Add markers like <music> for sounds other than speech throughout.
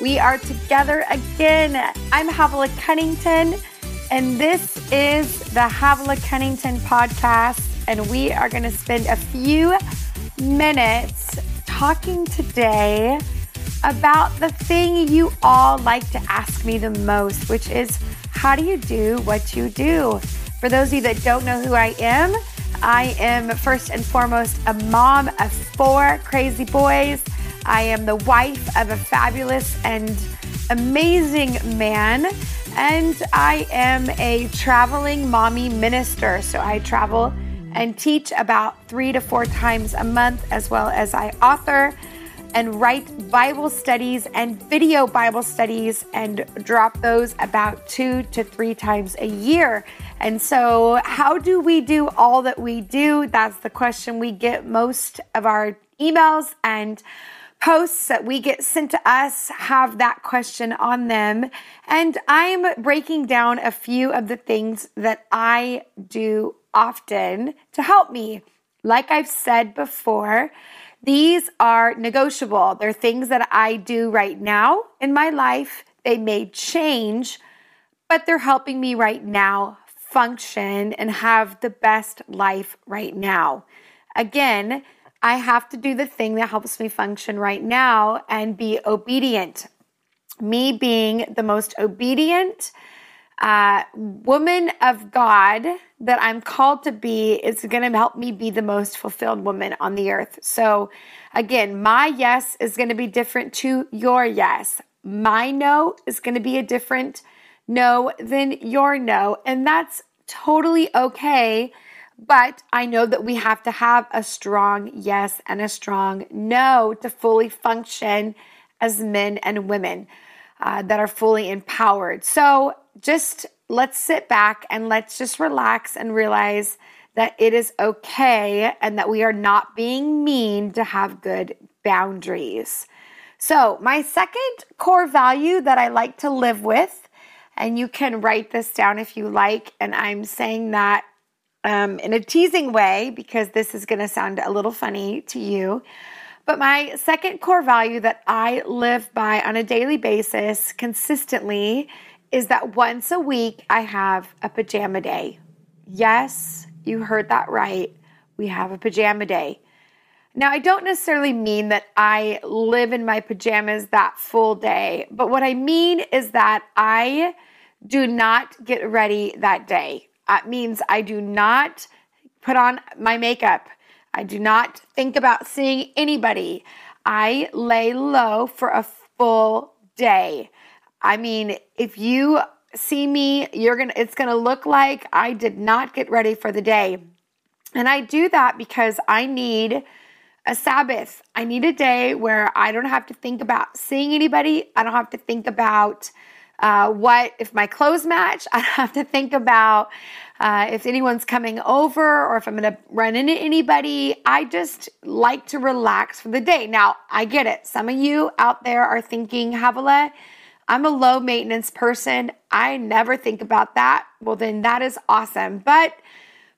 We are together again. I'm Havilah Cunnington, and this is the Havilah Cunnington podcast. And we are going to spend a few minutes talking today about the thing you all like to ask me the most, which is how do you do what you do? For those of you that don't know who I am, I am first and foremost a mom of four crazy boys. I am the wife of a fabulous and amazing man. And I am a traveling mommy minister. So I travel and teach about three to four times a month, as well as I author and write Bible studies and video Bible studies and drop those about two to three times a year. And so, how do we do all that we do? That's the question we get most of our emails and posts that we get sent to us have that question on them. And I'm breaking down a few of the things that I do often to help me. Like I've said before, these are negotiable. They're things that I do right now in my life. They may change, but they're helping me right now function and have the best life right now. Again, I have to do the thing that helps me function right now and be obedient. Me being the most obedient uh, woman of God that I'm called to be is going to help me be the most fulfilled woman on the earth. So, again, my yes is going to be different to your yes. My no is going to be a different no than your no. And that's totally okay. But I know that we have to have a strong yes and a strong no to fully function as men and women uh, that are fully empowered. So, just let's sit back and let's just relax and realize that it is okay and that we are not being mean to have good boundaries. So, my second core value that I like to live with, and you can write this down if you like, and I'm saying that um, in a teasing way because this is going to sound a little funny to you. But my second core value that I live by on a daily basis consistently is that once a week I have a pajama day. Yes, you heard that right. We have a pajama day. Now, I don't necessarily mean that I live in my pajamas that full day, but what I mean is that I do not get ready that day. That means I do not put on my makeup. I do not think about seeing anybody. I lay low for a full day. I mean, if you see me, you're going to it's going to look like I did not get ready for the day. And I do that because I need a Sabbath. I need a day where I don't have to think about seeing anybody. I don't have to think about uh, what if my clothes match. <laughs> I have to think about uh, if anyone's coming over or if I'm going to run into anybody. I just like to relax for the day. Now, I get it. Some of you out there are thinking, Havilah, I'm a low maintenance person. I never think about that. Well, then that is awesome. But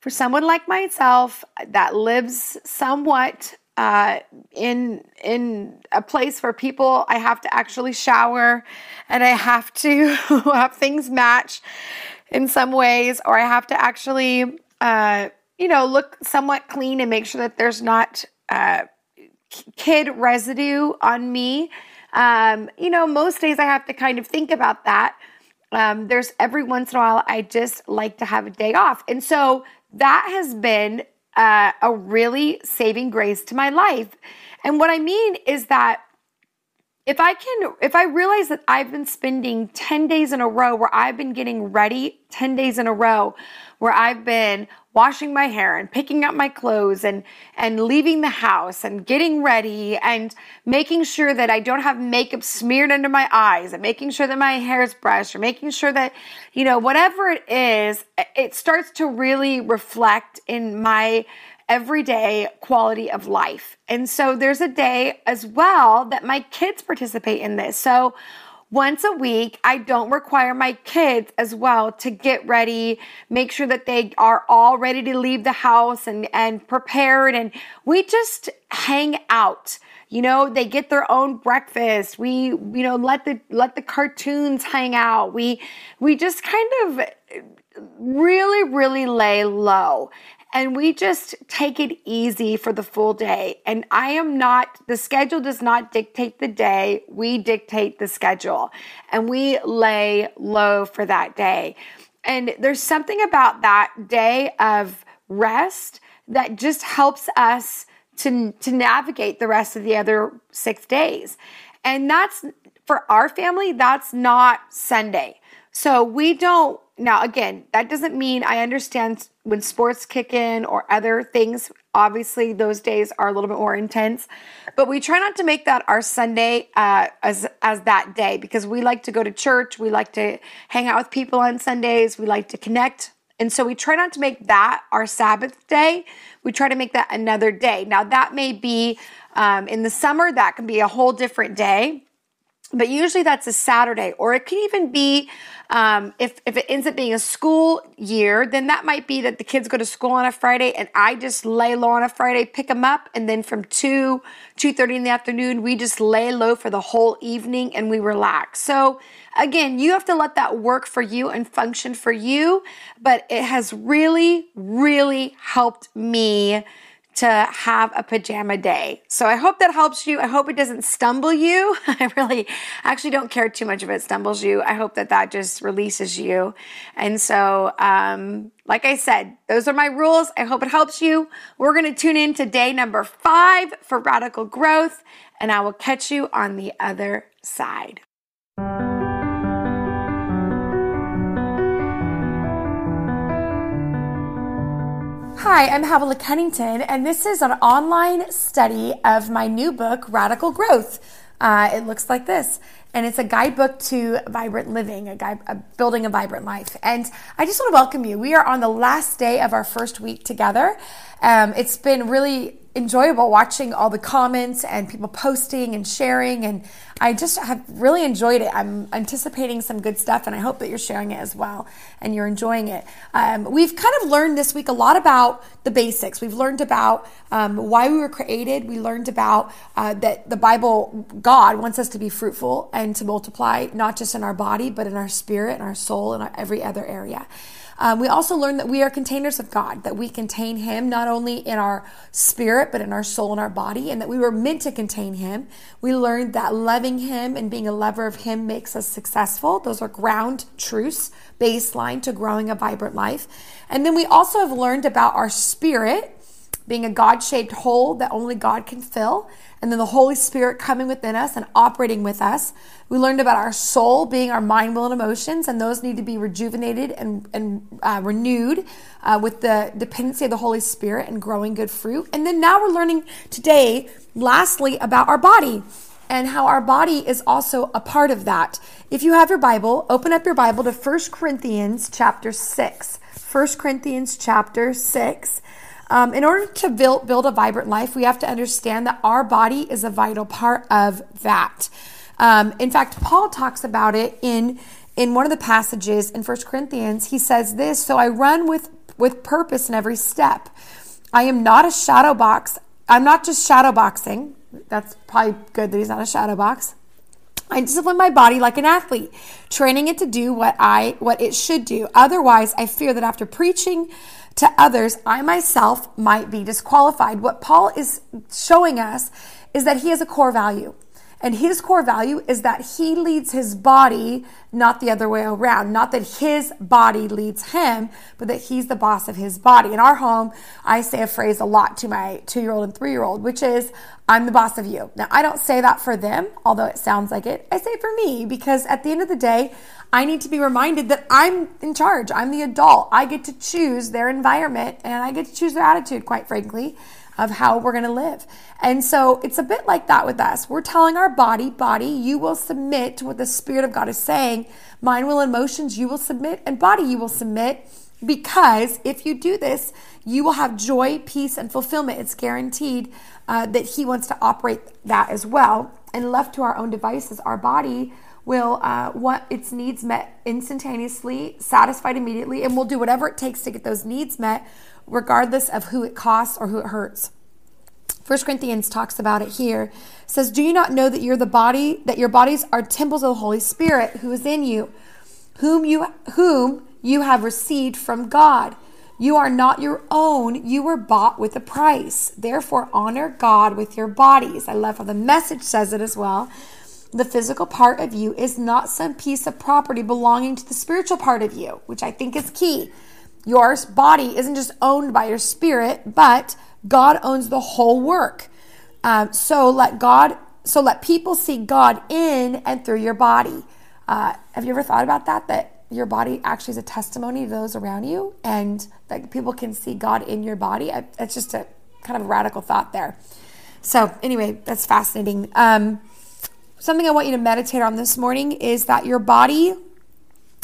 for someone like myself that lives somewhat uh, in in a place where people I have to actually shower and I have to <laughs> have things match in some ways, or I have to actually uh, you know look somewhat clean and make sure that there's not uh, kid residue on me. Um, you know, most days I have to kind of think about that. Um, there's every once in a while I just like to have a day off. And so that has been uh, a really saving grace to my life. And what I mean is that if I can, if I realize that I've been spending 10 days in a row where I've been getting ready 10 days in a row, where I've been washing my hair and picking up my clothes and and leaving the house and getting ready and making sure that I don't have makeup smeared under my eyes and making sure that my hair is brushed or making sure that you know whatever it is it starts to really reflect in my everyday quality of life. And so there's a day as well that my kids participate in this. So once a week. I don't require my kids as well to get ready, make sure that they are all ready to leave the house and, and prepared. And we just hang out. You know, they get their own breakfast. We, you know, let the let the cartoons hang out. We we just kind of really, really lay low and we just take it easy for the full day. And I am not, the schedule does not dictate the day, we dictate the schedule and we lay low for that day. And there's something about that day of rest that just helps us to, to navigate the rest of the other six days. And that's for our family, that's not Sunday. So we don't now, again, that doesn't mean I understand when sports kick in or other things. Obviously, those days are a little bit more intense, but we try not to make that our Sunday uh, as as that day because we like to go to church. We like to hang out with people on Sundays. We like to connect, and so we try not to make that our Sabbath day. We try to make that another day. Now, that may be um, in the summer. That can be a whole different day but usually that's a Saturday, or it can even be um, if if it ends up being a school year, then that might be that the kids go to school on a Friday, and I just lay low on a Friday, pick them up, and then from two two thirty in the afternoon, we just lay low for the whole evening and we relax. So again, you have to let that work for you and function for you, but it has really, really helped me to have a pajama day. So I hope that helps you. I hope it doesn't stumble you. <laughs> I really actually don't care too much if it stumbles you. I hope that that just releases you. And so, um, like I said, those are my rules. I hope it helps you. We're going to tune in to day number five for radical growth, and I will catch you on the other side. Hi, I'm Havilah Cunnington, and this is an online study of my new book, Radical Growth. Uh, it looks like this, and it's a guidebook to vibrant living, a guide, a building a vibrant life. And I just want to welcome you. We are on the last day of our first week together. Um, it's been really enjoyable watching all the comments and people posting and sharing and I just have really enjoyed it. I'm anticipating some good stuff and I hope that you're sharing it as well and you're enjoying it. Um, we've kind of learned this week a lot about the basics. We've learned about um, why we were created. We learned about uh, that the Bible, God wants us to be fruitful and to multiply, not just in our body, but in our spirit and our soul and our every other area. Um, we also learn that we are containers of God, that we contain Him not only in our spirit, but in our soul and our body, and that we were meant to contain Him. We learned that loving Him and being a lover of Him makes us successful. Those are ground truths, baseline to growing a vibrant life. And then we also have learned about our spirit being a God shaped hole that only God can fill, and then the Holy Spirit coming within us and operating with us. We learned about our soul being our mind, will, and emotions, and those need to be rejuvenated and, and uh, renewed uh, with the dependency of the Holy Spirit and growing good fruit. And then now we're learning today, lastly, about our body and how our body is also a part of that. If you have your Bible, open up your Bible to 1 Corinthians chapter 6. 1 Corinthians chapter 6. Um, in order to build, build a vibrant life, we have to understand that our body is a vital part of that. Um, in fact, Paul talks about it in in one of the passages in First Corinthians. He says this: "So I run with with purpose in every step. I am not a shadow box. I'm not just shadow boxing. That's probably good that he's not a shadow box." I discipline my body like an athlete, training it to do what I what it should do. Otherwise, I fear that after preaching to others, I myself might be disqualified. What Paul is showing us is that he has a core value. And his core value is that he leads his body, not the other way around. Not that his body leads him, but that he's the boss of his body. In our home, I say a phrase a lot to my two year old and three year old, which is, I'm the boss of you. Now, I don't say that for them, although it sounds like it. I say it for me because at the end of the day, I need to be reminded that I'm in charge. I'm the adult. I get to choose their environment and I get to choose their attitude, quite frankly, of how we're going to live. And so it's a bit like that with us. We're telling our body, body, you will submit to what the Spirit of God is saying. Mind, will, emotions, you will submit, and body, you will submit. Because if you do this, you will have joy, peace, and fulfillment. It's guaranteed uh, that He wants to operate that as well. And left to our own devices, our body will uh, want its needs met instantaneously, satisfied immediately, and will do whatever it takes to get those needs met, regardless of who it costs or who it hurts. 1 Corinthians talks about it here. It says, Do you not know that you're the body, that your bodies are temples of the Holy Spirit who is in you, whom you whom you have received from God? You are not your own. You were bought with a price. Therefore, honor God with your bodies. I love how the message says it as well. The physical part of you is not some piece of property belonging to the spiritual part of you, which I think is key. Your body isn't just owned by your spirit, but God owns the whole work. Um, so let God, so let people see God in and through your body. Uh, have you ever thought about that? That your body actually is a testimony to those around you and that people can see God in your body. It's just a kind of a radical thought there. So, anyway, that's fascinating. Um, something I want you to meditate on this morning is that your body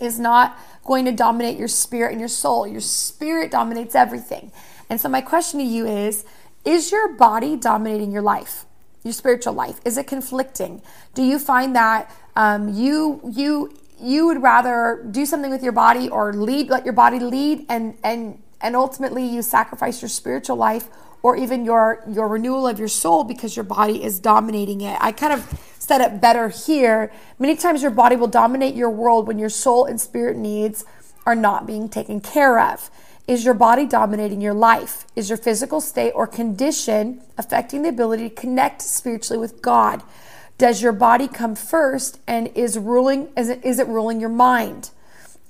is not going to dominate your spirit and your soul. Your spirit dominates everything. And so, my question to you is Is your body dominating your life? Your spiritual life? Is it conflicting? Do you find that um, you you you would rather do something with your body or lead let your body lead and and and ultimately you sacrifice your spiritual life or even your your renewal of your soul because your body is dominating it i kind of said it better here. Many times your body will dominate your world when your soul and spirit needs are not being taken care of. Is your body dominating your life? Is your physical state or condition affecting the ability to connect spiritually with god? Does your body come first and is ruling is it, is it ruling your mind,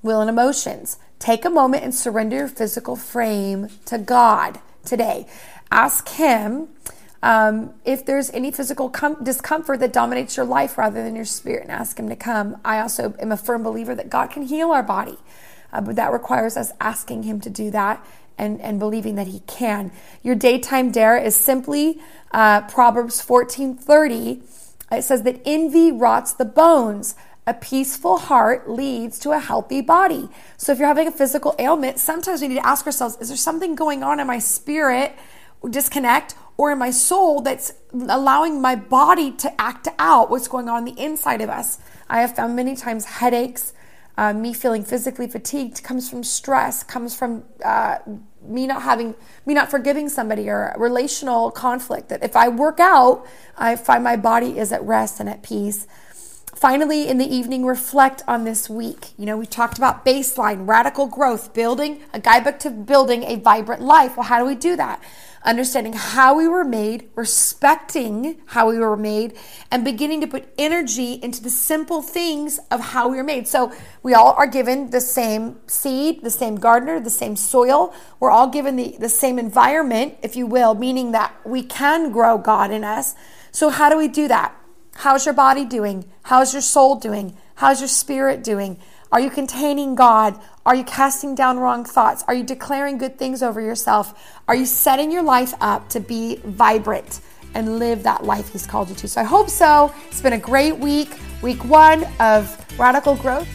will and emotions? Take a moment and surrender your physical frame to God today. Ask him um, if there's any physical com- discomfort that dominates your life rather than your spirit and ask him to come. I also am a firm believer that God can heal our body, uh, but that requires us asking him to do that and, and believing that he can. Your daytime dare is simply uh, Proverbs 1430 it says that envy rots the bones. A peaceful heart leads to a healthy body. So if you're having a physical ailment, sometimes we need to ask ourselves, is there something going on in my spirit, disconnect, or in my soul that's allowing my body to act out what's going on, the inside of us? I have found many times headaches, uh, me feeling physically fatigued comes from stress, comes from uh, me not having me not forgiving somebody or relational conflict that if i work out i find my body is at rest and at peace finally in the evening reflect on this week you know we talked about baseline radical growth building a guidebook to building a vibrant life well how do we do that understanding how we were made, respecting how we were made, and beginning to put energy into the simple things of how we were made. So we all are given the same seed, the same gardener, the same soil. We're all given the, the same environment, if you will, meaning that we can grow God in us. So, how do we do that? How's your body doing? How's your soul doing? How's your spirit doing? Are you containing God? Are you casting down wrong thoughts? Are you declaring good things over yourself? Are you setting your life up to be vibrant and live that life He's called you to? So I hope so. It's been a great week, week one of radical growth.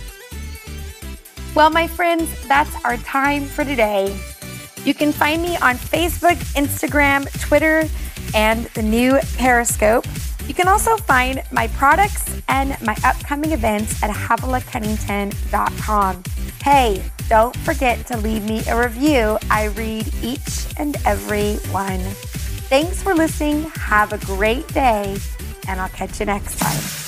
Well, my friends, that's our time for today. You can find me on Facebook, Instagram, Twitter, and the new Periscope. You can also find my products and my upcoming events at havilahcunnington.com. Hey, don't forget to leave me a review. I read each and every one. Thanks for listening. Have a great day, and I'll catch you next time.